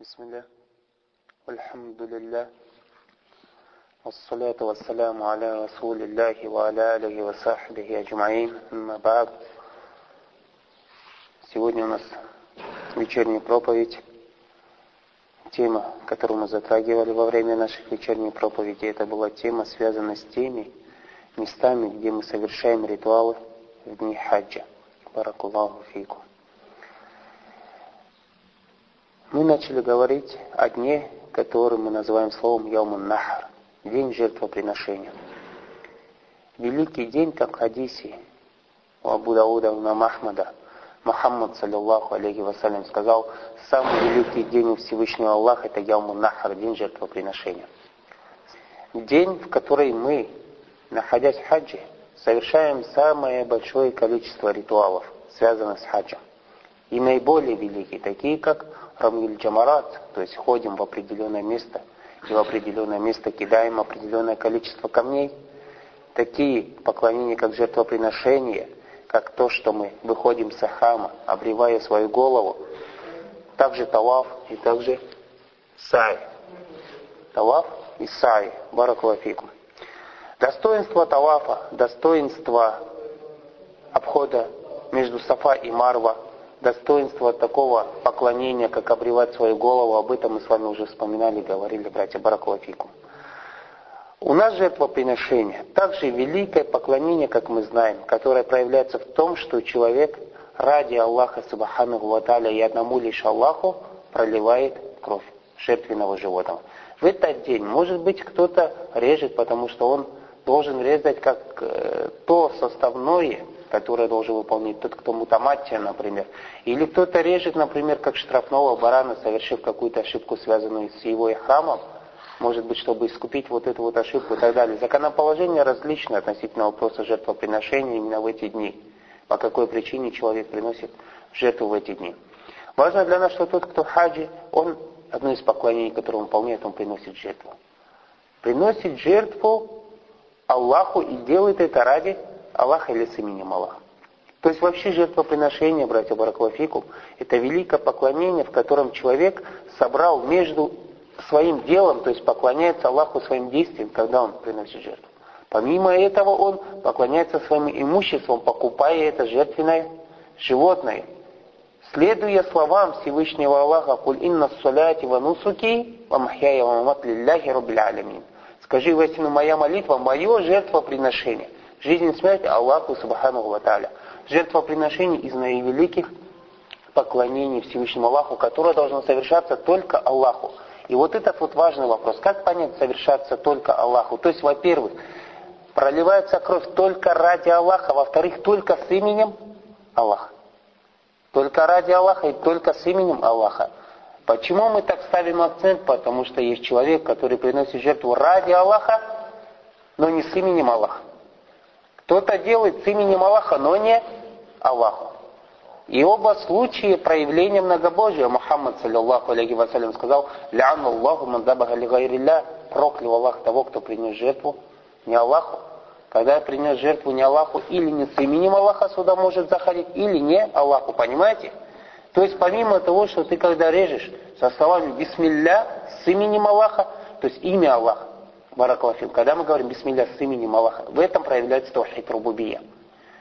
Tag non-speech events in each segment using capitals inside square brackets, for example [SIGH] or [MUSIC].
بسم الله والحمد لله والصلاة والسلام على رسول الله وعلى آله وصحبه أجمعين أما بعد Сегодня у нас вечерняя проповедь. Тема, которую мы затрагивали во время наших вечерней проповедей, это была тема, связанная с теми местами, где мы совершаем ритуалы в дни хаджа. Баракуллаху фейку. Мы начали говорить о дне, который мы называем словом Яумун Нахар, день жертвоприношения. Великий день, как в хадисе у Абу Дауда на Махмада, Мухаммад, саллиллаху алейхи вассалям, сказал, самый великий день у Всевышнего Аллаха это Яумун Нахар, день жертвоприношения. День, в который мы, находясь в хаджи, совершаем самое большое количество ритуалов, связанных с хаджем. И наиболее великие, такие как Рамиль Джамарат, то есть ходим в определенное место, и в определенное место кидаем определенное количество камней. Такие поклонения, как жертвоприношение, как то, что мы выходим с храма, обревая свою голову, также таваф и также сай. Таваф и сай. Баракулафикум. Достоинство тавафа, достоинство обхода между Сафа и Марва, достоинство такого поклонения, как обревать свою голову, об этом мы с вами уже вспоминали, говорили, братья Баракулафикум. У нас жертвоприношение также великое поклонение, как мы знаем, которое проявляется в том, что человек ради Аллаха Субханаху Ваталя и одному лишь Аллаху проливает кровь жертвенного животного. В этот день, может быть, кто-то режет, потому что он должен резать как э, то составное, которое должен выполнить тот, кто мутаматтия, например. Или кто-то режет, например, как штрафного барана, совершив какую-то ошибку, связанную с его храмом, может быть, чтобы искупить вот эту вот ошибку и так далее. Законоположение различное относительно вопроса жертвоприношения именно в эти дни. По какой причине человек приносит жертву в эти дни. Важно для нас, что тот, кто хаджи, он, одно из поклонений, которое он выполняет, он приносит жертву. Приносит жертву Аллаху и делает это ради Аллаха или с именем Аллаха. То есть вообще жертвоприношение, братья Бараклафику, это великое поклонение, в котором человек собрал между своим делом, то есть поклоняется Аллаху своим действием, когда он приносит жертву. Помимо этого он поклоняется своим имуществом, покупая это жертвенное животное. Следуя словам Всевышнего Аллаха, «Куль инна соляти ва нусуки, ва махьяя ва мамат лилляхи рубbil алямин». Скажи воистину, моя молитва, мое жертвоприношение. Жизнь и смерть Аллаху Субхану Ва Тааля. Жертвоприношение из наивеликих поклонений Всевышнему Аллаху, которое должно совершаться только Аллаху. И вот этот вот важный вопрос. Как понять совершаться только Аллаху? То есть, во-первых, проливается кровь только ради Аллаха, во-вторых, только с именем Аллаха. Только ради Аллаха и только с именем Аллаха. Почему мы так ставим акцент? Потому что есть человек, который приносит жертву ради Аллаха, но не с именем Аллаха. Кто-то делает с именем Аллаха, но не Аллаху. И оба случая проявления многобожия. Мухаммад, саллиллаху алейхи вассалям, сказал, «Ля'ану Аллаху мандабаха ли гайрилля». Проклял Аллах того, кто принес жертву не Аллаху. Когда принес жертву не Аллаху, или не с именем Аллаха сюда может заходить, или не Аллаху. Понимаете? То есть помимо того, что ты когда режешь со словами «Бисмилля» с именем Аллаха, то есть имя Аллаха, Баракалафим, когда мы говорим «Бисмилля» с именем Аллаха, в этом проявляется тавхид рубубия.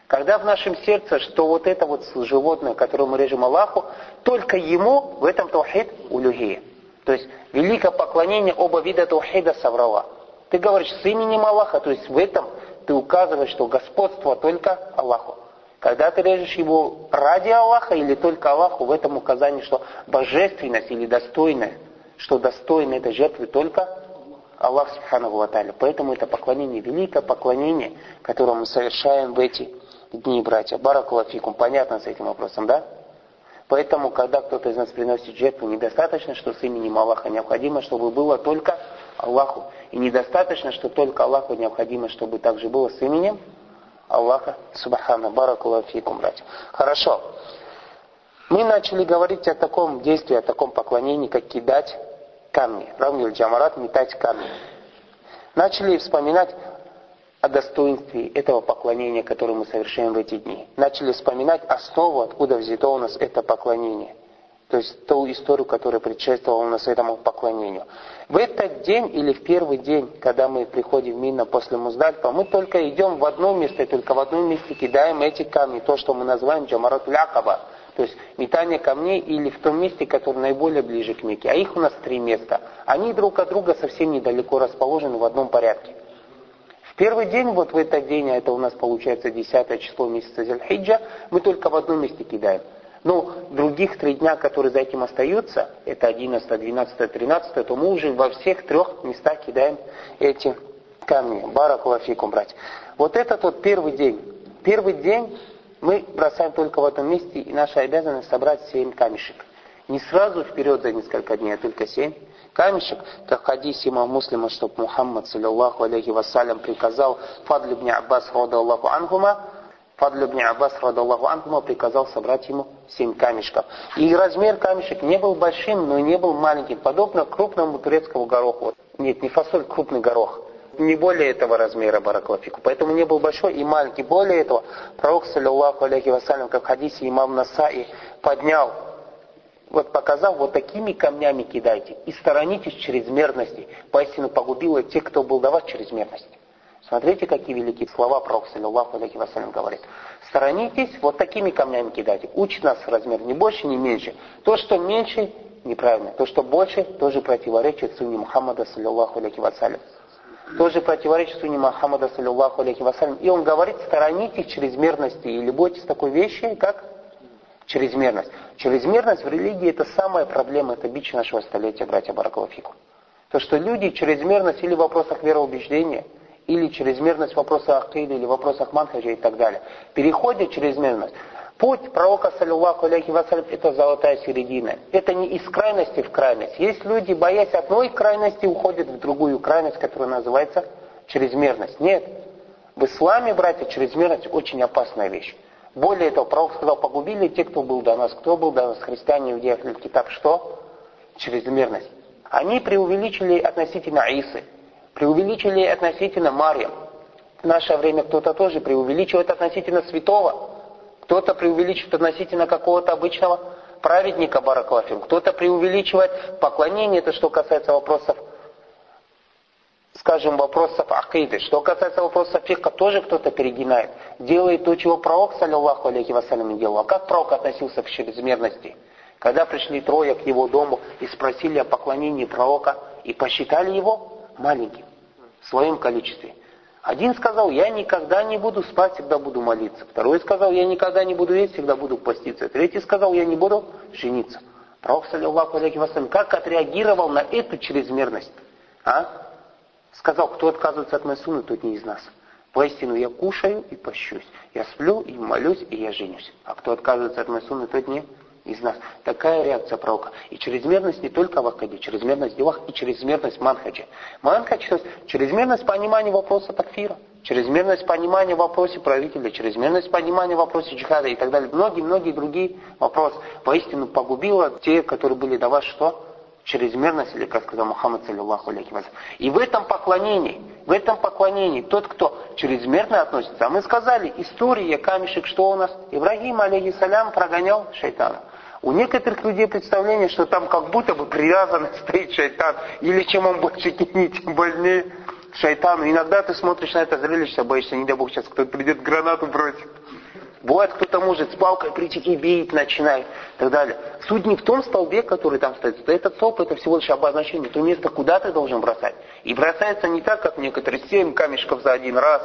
Когда в нашем сердце, что вот это вот животное, которое мы режем Аллаху, только ему в этом таухид улюхия. То есть великое поклонение оба вида таухида соврала. Ты говоришь с именем Аллаха, то есть в этом ты указываешь, что господство только Аллаху. Когда ты режешь его ради Аллаха или только Аллаху, в этом указании, что божественность или достойное, что достойно этой жертвы только Аллах Субхану Ва Поэтому это поклонение, великое поклонение, которое мы совершаем в эти дни, братья. Баракулафикум. Понятно с этим вопросом, да? Поэтому, когда кто-то из нас приносит жертву, недостаточно, что с именем Аллаха необходимо, чтобы было только Аллаху. И недостаточно, что только Аллаху необходимо, чтобы также было с именем Аллаха Субхана. Баракулафикум, братья. Хорошо. Мы начали говорить о таком действии, о таком поклонении, как кидать камни. Равнил Джамарат, метать камни. Начали вспоминать о достоинстве этого поклонения, которое мы совершаем в эти дни. Начали вспоминать основу, откуда взято у нас это поклонение. То есть ту историю, которая предшествовала нас этому поклонению. В этот день или в первый день, когда мы приходим в Мина после Муздальфа, мы только идем в одно место, и только в одном месте кидаем эти камни, то, что мы называем Джамарат Лякаба. То есть метание камней или в том месте, которое наиболее ближе к Мекке. А их у нас три места. Они друг от друга совсем недалеко расположены в одном порядке. В первый день, вот в этот день, а это у нас получается 10 число месяца Зельхиджа, мы только в одном месте кидаем. Но других три дня, которые за этим остаются, это 11, 12, 13, то мы уже во всех трех местах кидаем эти камни. Баракулафикум, брать. Вот этот вот первый день. Первый день мы бросаем только в этом месте, и наша обязанность собрать семь камешек. Не сразу вперед за несколько дней, а только семь камешек, как в хадисе имам муслима, что Мухаммад, саллиллаху алейхи вассалям, приказал Фадлю бни Аббас, радаллаху анхума, Фадлю бни Аббас, радаллаху анхума, приказал собрать ему семь камешков. И размер камешек не был большим, но и не был маленьким, подобно крупному турецкому гороху. Нет, не фасоль, крупный горох не более этого размера бараклафику. Поэтому не был большой и маленький. Более этого, пророк, саллиллаху алейхи вассалям, как в хадисе имам Насаи, поднял, вот показал, вот такими камнями кидайте и сторонитесь чрезмерности. Поистину погубило тех, кто был до вас чрезмерности. Смотрите, какие великие слова пророк, саллиллаху алейхи вассалям, говорит. Сторонитесь, вот такими камнями кидайте. Учит нас размер не больше, не меньше. То, что меньше, неправильно. То, что больше, тоже противоречит сунне Мухаммада, саллиллаху алейхи вассалям тоже противоречит суне Мухаммада, саллиллаху алейхи вассалям. И он говорит, сторонитесь чрезмерности или бойтесь такой вещи, как чрезмерность. Чрезмерность в религии это самая проблема, это бич нашего столетия, братья Баракалафику. То, что люди чрезмерность или в вопросах вероубеждения, или чрезмерность в вопросах акиды, или в вопросах манхаджа и так далее, переходят чрезмерность. Путь пророка, саллиллаху алейхи вассалям, это золотая середина. Это не из крайности в крайность. Есть люди, боясь одной крайности, уходят в другую крайность, которая называется чрезмерность. Нет. В исламе, братья, чрезмерность очень опасная вещь. Более того, пророк сказал, погубили те, кто был до нас. Кто был до нас? Христиане, иудеи, китаб. Что? Чрезмерность. Они преувеличили относительно Исы, преувеличили относительно Марьям. В наше время кто-то тоже преувеличивает относительно святого. Кто-то преувеличивает относительно какого-то обычного праведника Бараклафим, кто-то преувеличивает поклонение, это что касается вопросов, скажем, вопросов акиды. Что касается вопросов фиха, тоже кто-то перегинает. Делает то, чего пророк, саллиллаху алейхи вассалям, делал. А как пророк относился к чрезмерности? Когда пришли трое к его дому и спросили о поклонении пророка, и посчитали его маленьким в своем количестве. Один сказал, я никогда не буду спать, всегда буду молиться. Второй сказал, я никогда не буду есть, всегда буду поститься. Третий сказал, я не буду жениться. Пророк, саллиллаху алейхи вассалям, как отреагировал на эту чрезмерность? А? Сказал, кто отказывается от моей сунны, тот не из нас. Поистину я кушаю и пощусь. Я сплю и молюсь, и я женюсь. А кто отказывается от моей сунны, тот не из нас. Такая реакция пророка. И чрезмерность не только в Акаде, чрезмерность в делах и чрезмерность в манхаджа. Манхадж, чрезмерность понимания вопроса такфира, чрезмерность понимания в вопросе правителя, чрезмерность понимания в вопросе джихада и так далее. Многие-многие другие вопросы. Воистину погубило те, которые были до вас что? Чрезмерность, или как сказал Мухаммад, саллиллаху алейхи И в этом поклонении, в этом поклонении тот, кто чрезмерно относится, а мы сказали, история камешек, что у нас? Ибрагим, алейхиссалям, прогонял шайтана. У некоторых людей представление, что там как будто бы привязан [LAUGHS] стоит шайтан, или чем он больше кинет, тем больнее шайтану. Иногда ты смотришь на это зрелище, боишься, не дай бог, сейчас кто-то придет гранату бросит. Бывает, кто-то может с палкой прийти и бить начинает и так далее. Суть не в том столбе, который там стоит. Этот столб это всего лишь обозначение, то место, куда ты должен бросать. И бросается не так, как некоторые, семь камешков за один раз.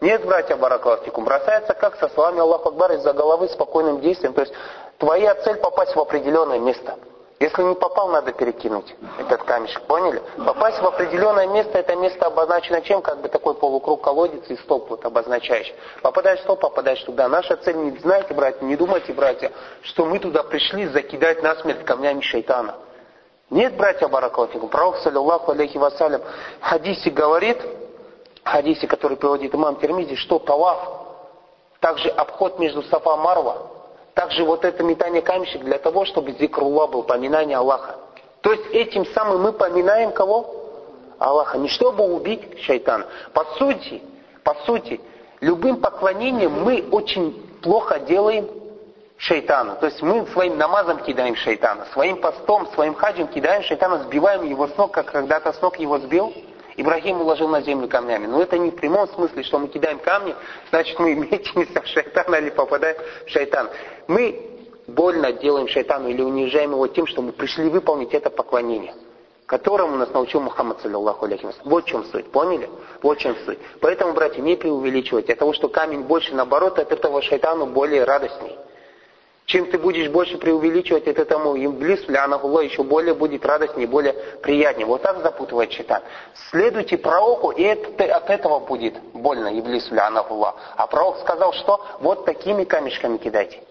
Нет, братья Баракластикум, бросается как со словами Аллах Акбар из-за головы спокойным действием. То есть Твоя цель попасть в определенное место. Если не попал, надо перекинуть этот камешек. Поняли? Попасть в определенное место, это место обозначено чем? Как бы такой полукруг колодец и столб вот обозначаешь. Попадаешь в столб, попадаешь туда. Наша цель, не знаете, братья, не думайте, братья, что мы туда пришли закидать насмерть камнями шайтана. Нет, братья Баракалафику. Пророк, саллиллаху алейхи вассалям, в хадисе говорит, хадисе, который приводит имам Термизи, что таваф, также обход между Сафа Марва, также вот это метание камешек для того, чтобы зикрулла был, поминание Аллаха. То есть этим самым мы поминаем кого? Аллаха. Не чтобы убить шайтана. По сути, по сути, любым поклонением мы очень плохо делаем шайтану. То есть мы своим намазом кидаем шайтана, своим постом, своим хаджем кидаем шайтана, сбиваем его с ног, как когда-то с ног его сбил Ибрагим уложил на землю камнями. Но это не в прямом смысле, что мы кидаем камни, значит мы мечемся в [LAUGHS] шайтана или попадаем в шайтан. Мы больно делаем шайтану или унижаем его тем, что мы пришли выполнить это поклонение которому нас научил Мухаммад, саллиллаху алейхи Вот в чем суть, поняли? Вот в чем суть. Поэтому, братья, не преувеличивайте. От того, что камень больше, наоборот, от этого шайтану более радостней. Чем ты будешь больше преувеличивать от этому имблис, лянахуллах, еще более будет радостнее, более приятнее. Вот так запутывает шайтан. Следуйте пророку, и это, от этого будет больно, иблис, лянахуллах. А пророк сказал, что вот такими камешками кидайте.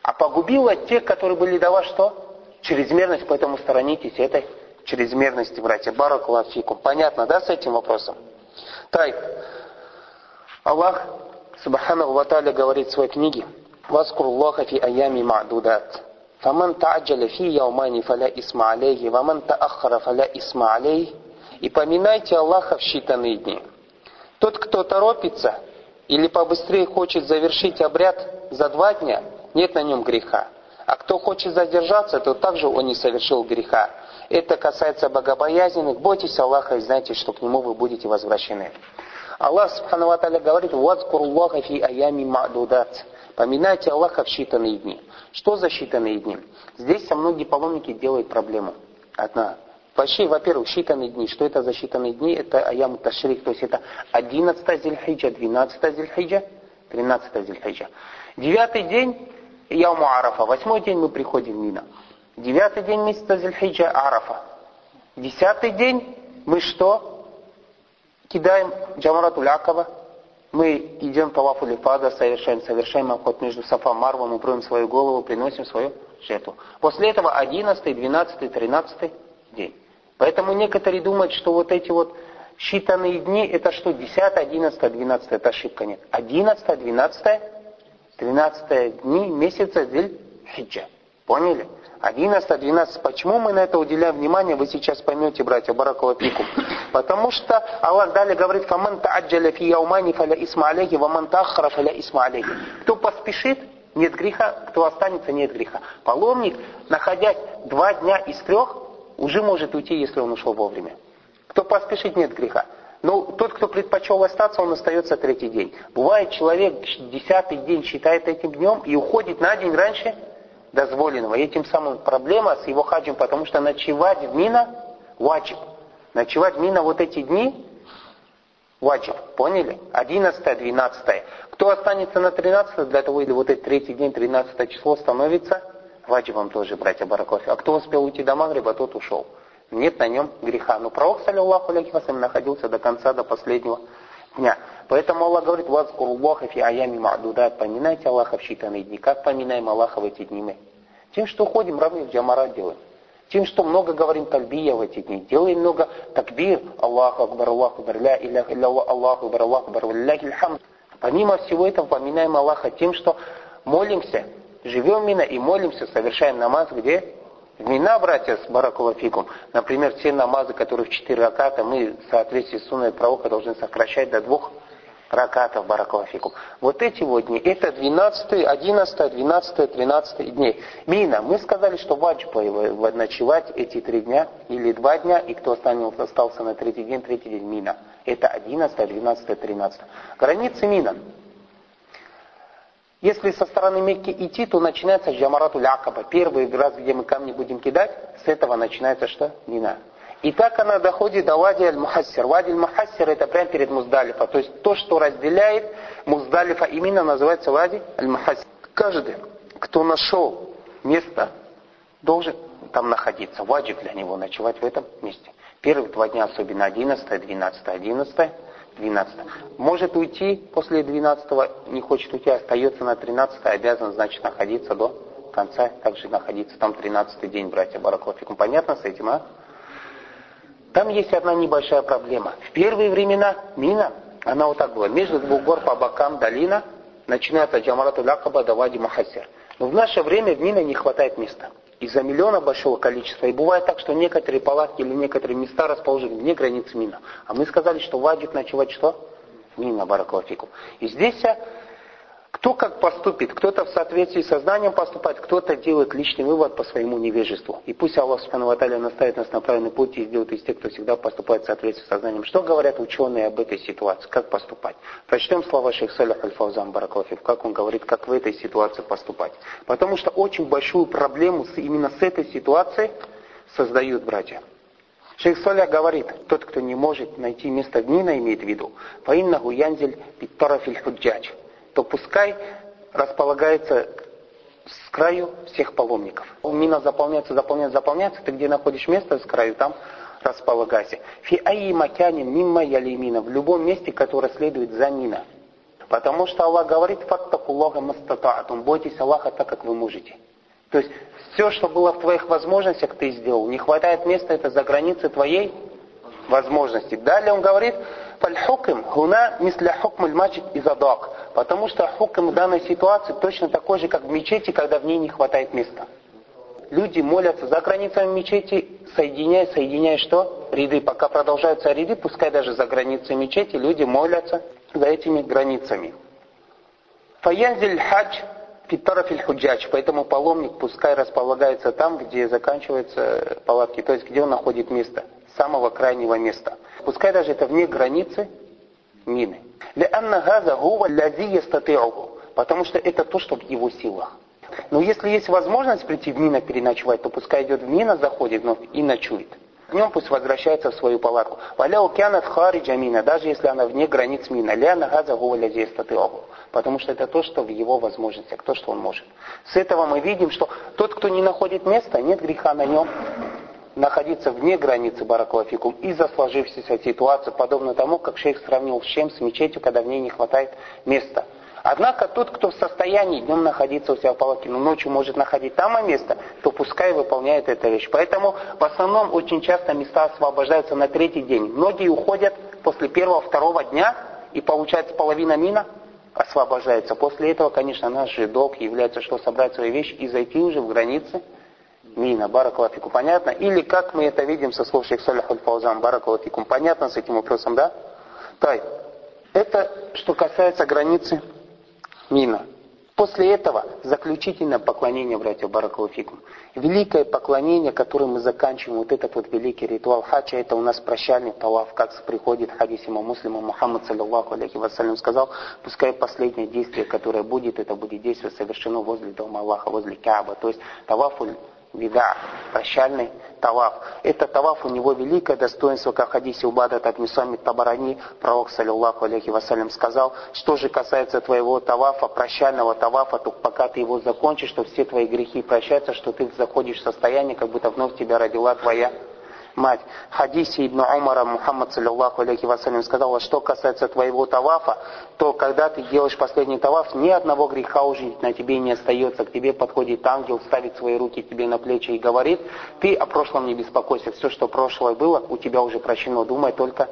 А погубило тех, которые были до вас что? Чрезмерность, поэтому сторонитесь этой чрезмерности, братья. Баракулафикум. Понятно, да, с этим вопросом? Так, Аллах, Субхану Ва говорит в своей книге, واذكروا الله في أيام معدودات فمن تعجل في يومين فلا إسم عليه ومن تأخر فلا إسم عليه и поминайте Аллаха в считанные дни. Тот, кто торопится или побыстрее хочет завершить обряд за два дня, нет на нем греха. А кто хочет задержаться, то также он не совершил греха. Это касается богобоязненных. Бойтесь Аллаха и знайте, что к Нему вы будете возвращены. Аллах Субхану Ва говорит, «Вазкуруллаха фи аями мa'дудат». Поминайте Аллаха в считанные дни. Что за считанные дни? Здесь многие паломники делают проблему. Одна. Вообще, во-первых, считанные дни. Что это за считанные дни? Это аяму ташрик, то есть это 11 зильхиджа, 12 зильхиджа, 13 зильхиджа. Девятый день Яуму Арафа. Восьмой день мы приходим в Мина. Девятый день месяца Зильхиджа Арафа. Десятый день мы что? Кидаем Джамарату Лякова, мы идем лафу лифада, совершаем, совершаем обход между Сафа Марвом, укроем свою голову, приносим свою жертву. После этого 11, 12, 13 день. Поэтому некоторые думают, что вот эти вот считанные дни, это что, 10, 11, 12, это ошибка, нет. 11, 12, 13 дни месяца Зиль Хиджа. Поняли? 11, 12. Почему мы на это уделяем внимание, вы сейчас поймете, братья, баракова. Потому что Аллах далее говорит, «Фаман та'аджаля фи яумани фаля исма алейхи, ваман тахара фаля исма алейхи». Кто поспешит, нет греха, кто останется, нет греха. Паломник, находясь два дня из трех, уже может уйти, если он ушел вовремя. Кто поспешит, нет греха. Но тот, кто предпочел остаться, он остается третий день. Бывает, человек десятый день считает этим днем и уходит на день раньше дозволенного. И этим самым проблема с его хаджем, потому что ночевать в Мина ваджиб. Ночевать в Мина вот эти дни ваджиб. Поняли? 11 12 Кто останется на 13 для того, или вот этот третий день, 13 число становится ваджибом тоже, братья Баракофи. А кто успел уйти до Магриба, тот ушел. Нет на нем греха. Но пророк, саллиллаху алейхи находился до конца, до последнего дня. Поэтому Аллах говорит, «Вазкуруллаха фи аями ма'дудат». Поминайте Аллаха в считанные дни. Как поминаем Аллаха в эти дни мы? Тем, что ходим, равны в джамарат делаем. Тем, что много говорим тальбия в эти дни. Делаем много такбир. Аллаху Акбар, Аллаху Акбар, ля илях илlallah, Аллаху Акбар, Аллаху Акбар, лилляхи хамд. Помимо всего этого поминаем Аллаха тем, что молимся, живем мина и молимся, совершаем намаз где? В Мина, братья, с Баракулафикум, например, все намазы, которые в четыре раката, мы в соответствии с сунной пророка должны сокращать до двух ракатов баракалафикум. Вот эти вот дни, это 12, 11, 12, 13 дней. Мина, мы сказали, что ваджба ночевать эти три дня или два дня, и кто останется, остался на третий день, третий день мина. Это 11, 12, 13. Границы мина. Если со стороны Мекки идти, то начинается Джамарату Лякаба. Первый раз, где мы камни будем кидать, с этого начинается что? Мина. И так она доходит до Вади Аль-Мухассир. Вади Аль-Мухассир это прямо перед Муздалифа. То есть то, что разделяет Муздалифа, именно называется Вади Аль-Мухассир. Каждый, кто нашел место, должен там находиться. Ваджиб для него ночевать в этом месте. Первые два дня, особенно 11, 12, 11, 12. Может уйти после 12, не хочет уйти, остается на 13, обязан, значит, находиться до конца, также находиться там 13 день, братья Бараклафикум. Понятно с этим, а? Там есть одна небольшая проблема. В первые времена мина, она вот так была, между двух гор по бокам долина, начинается Джамарату Лякаба до Вади Махасир. Но в наше время в Мина не хватает места. Из-за миллиона большого количества. И бывает так, что некоторые палатки или некоторые места расположены вне границ Мина. А мы сказали, что ваджиб ночевать что? Мина, Баракалафику. И здесь Кто как поступит, кто-то в соответствии с сознанием поступает, кто-то делает личный вывод по своему невежеству. И пусть Аллах Субхану Ваталя наставит нас на правильный путь и сделает из тех, кто всегда поступает в соответствии с сознанием. Что говорят ученые об этой ситуации, как поступать? Прочтем слова шейх Салях Аль-Фаузан Баракалфив, как он говорит, как в этой ситуации поступать. Потому что очень большую проблему именно с этой ситуацией создают братья. Шейх Салях говорит, тот, кто не может найти место в имеет в виду, «Фаиннаху янзель питтарафиль худжач», то пускай располагается с краю всех паломников. Мина заполняется, заполняется, заполняется. Ты где находишь место с краю, там располагайся. Фи аи макянин мимма ялимина. В любом месте, которое следует за мина. Потому что Аллах говорит, фаттакуллаха мастатаатум. Бойтесь Аллаха так, как вы можете. То есть, все, что было в твоих возможностях, ты сделал. Не хватает места, это за границей твоей возможности. Далее он говорит, Фальхукм хуна мисля хукм мачит изадак. Потому что хукм в данной ситуации точно такой же, как в мечети, когда в ней не хватает места. Люди молятся за границами мечети, соединяя, соединяя что? Ряды. Пока продолжаются ряды, пускай даже за границей мечети, люди молятся за этими границами. Фаянзиль хадж фитарафиль худжач. Поэтому паломник пускай располагается там, где заканчиваются палатки, то есть где он находит место самого крайнего места. Пускай даже это вне границы мины. Потому что это то, что в его силах. Но если есть возможность прийти в мина переночевать, то пускай идет в мина, заходит вновь и ночует. Днем пусть возвращается в свою палатку. Валя укянат хариджа мина, даже если она вне границ мина. Ляна газа гуаля Потому что это то, что в его возможностях, то, что он может. С этого мы видим, что тот, кто не находит места, нет греха на нем находиться вне границы Баракулафикум из-за сложившейся ситуации, подобно тому, как шейх сравнил с чем? С мечетью, когда в ней не хватает места. Однако тот, кто в состоянии днем находиться у себя в палатке, но ночью может находить там место, то пускай выполняет эту вещь. Поэтому в основном очень часто места освобождаются на третий день. Многие уходят после первого, второго дня, и получается половина мина освобождается. После этого, конечно, наш же долг является, что собрать свои вещи и зайти уже в границы Мина, баракалафику, понятно? Или как мы это видим со слов Шейх Салих Аль-Фаузан, баракалафикум, понятно с этим вопросом, да? Тай. Это что касается границы мина. После этого заключительное поклонение, братья Баракалуфикум. Великое поклонение, которое мы заканчиваем, вот этот вот великий ритуал хача, это у нас прощальный талав, как приходит в хадисе муслима Мухаммад, саллиллаху алейхи вассалям, сказал, пускай последнее действие, которое будет, это будет действие совершено возле дома Аллаха, возле Кааба. То есть талафуль вида, прощальный таваф. Это таваф у него великое достоинство, как в хадисе Убада Табмисами Табарани, пророк, саллиллаху алейхи вассалям, сказал, что же касается твоего тавафа, прощального тавафа, то пока ты его закончишь, то все твои грехи прощаются, что ты заходишь в состояние, как будто вновь тебя родила твоя мать. Хадисе Ибн Умара Мухаммад, саллиллаху алейхи вассалям, сказал, что касается твоего тавафа, то когда ты делаешь последний таваф, ни одного греха уже на тебе не остается. К тебе подходит ангел, ставит свои руки тебе на плечи и говорит, ты о прошлом не беспокойся, все, что прошлое было, у тебя уже прощено, думай только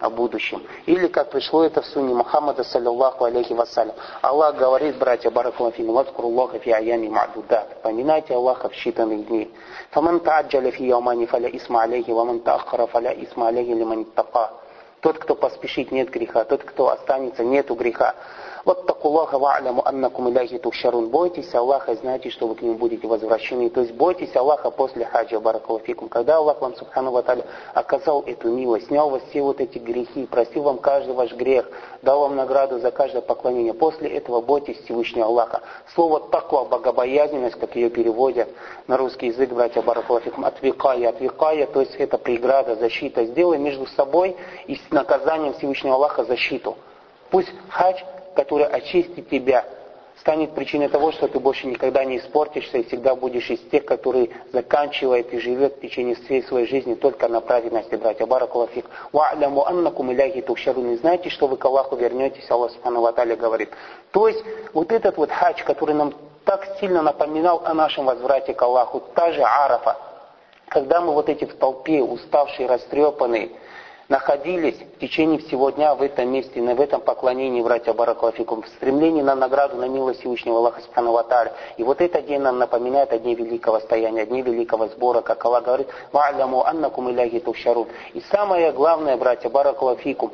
о будущем. Или как пришло это в суне Мухаммада, саллиллаху алейхи вассалям. Аллах говорит, братья, баракулафин, ваткуруллаха фи аями мa'дудат. Поминайте Аллаха в считанных дней. Фаман та'аджаля фи яумани фаля исма алейхи, ваман та'ахара фаля исма алейхи лиман. Тот, кто поспешит, нет греха. Тот, кто останется, нету греха. Ваттакуллаха ва'ляму аннакум иляхи тухшарун. Бойтесь Аллаха и знайте, что вы к нему будете возвращены. То есть бойтесь Аллаха после хаджа, баракалафикум. Когда Аллах вам, субхану ваталя, оказал эту милость, снял вас все вот эти грехи, простил вам каждый ваш грех, дал вам награду за каждое поклонение. После этого бойтесь Всевышнего Аллаха. Слово таква, богобоязненность, как ее переводят на русский язык, братья баракалафикум, отвекая, отвекая, то есть это преграда, защита. Сделай между собой и с наказанием Всевышнего Аллаха защиту. Пусть хадж который очистит тебя, станет причиной того, что ты больше никогда не испортишься и всегда будешь из тех, которые заканчивает и живет в течение всей своей жизни только на праведности, братья. Баракалафик. Ва'ляму аннакум иляхи тухшарун. И знаете, что вы к Аллаху вернетесь, Аллах Субхану Ваталя говорит. То есть, вот этот вот хадж, который нам так сильно напоминал о нашем возврате к Аллаху, та же Арафа, когда мы вот эти в толпе, уставшие, растрепанные, находились в течение всего дня в этом месте, в этом поклонении, братья Баракалафикум, в стремлении на награду, на милость Всевышнего Аллаха Субхану И вот этот день нам напоминает о дне великого стояния, о дне великого сбора, как Аллах говорит, «Ва'ляму аннакум иляхи тухшарун». И самое главное, братья Баракалафикум,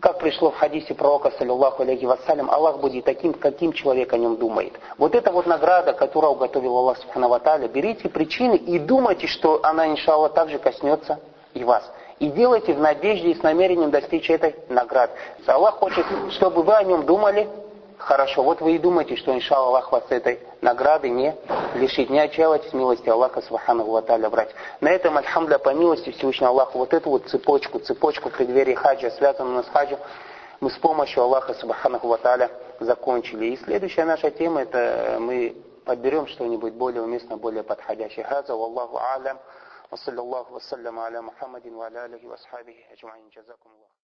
как пришло в хадисе пророка, саллиллаху алейхи вассалям, Аллах будет таким, каким человек о нем думает. Вот это вот награда, которую уготовил Аллах Субхану Ваталя. Берите причины и думайте, что она, иншаллах, также коснется и вас. И делайте в надежде и с намерением достичь этой награды. Аллах хочет, чтобы вы о нем думали хорошо. Вот вы и думаете, что, иншаллах, Аллах вас этой награды не лишит. Не отчаивайтесь милости Аллаха, Субхану Ваталя, брать. На этом, альхамдля, по милости Всевышнего Аллаха, вот эту вот цепочку, цепочку преддверии хаджа, связанную с хаджем, мы с помощью Аллаха, Субхану Ваталя, закончили. И следующая наша тема, это мы подберем что-нибудь более уместно, более подходящее. Хаза, Аллаху алям. وصلى الله وسلم على محمد وعلى آله وأصحابه أجمعين. جزاكم الله.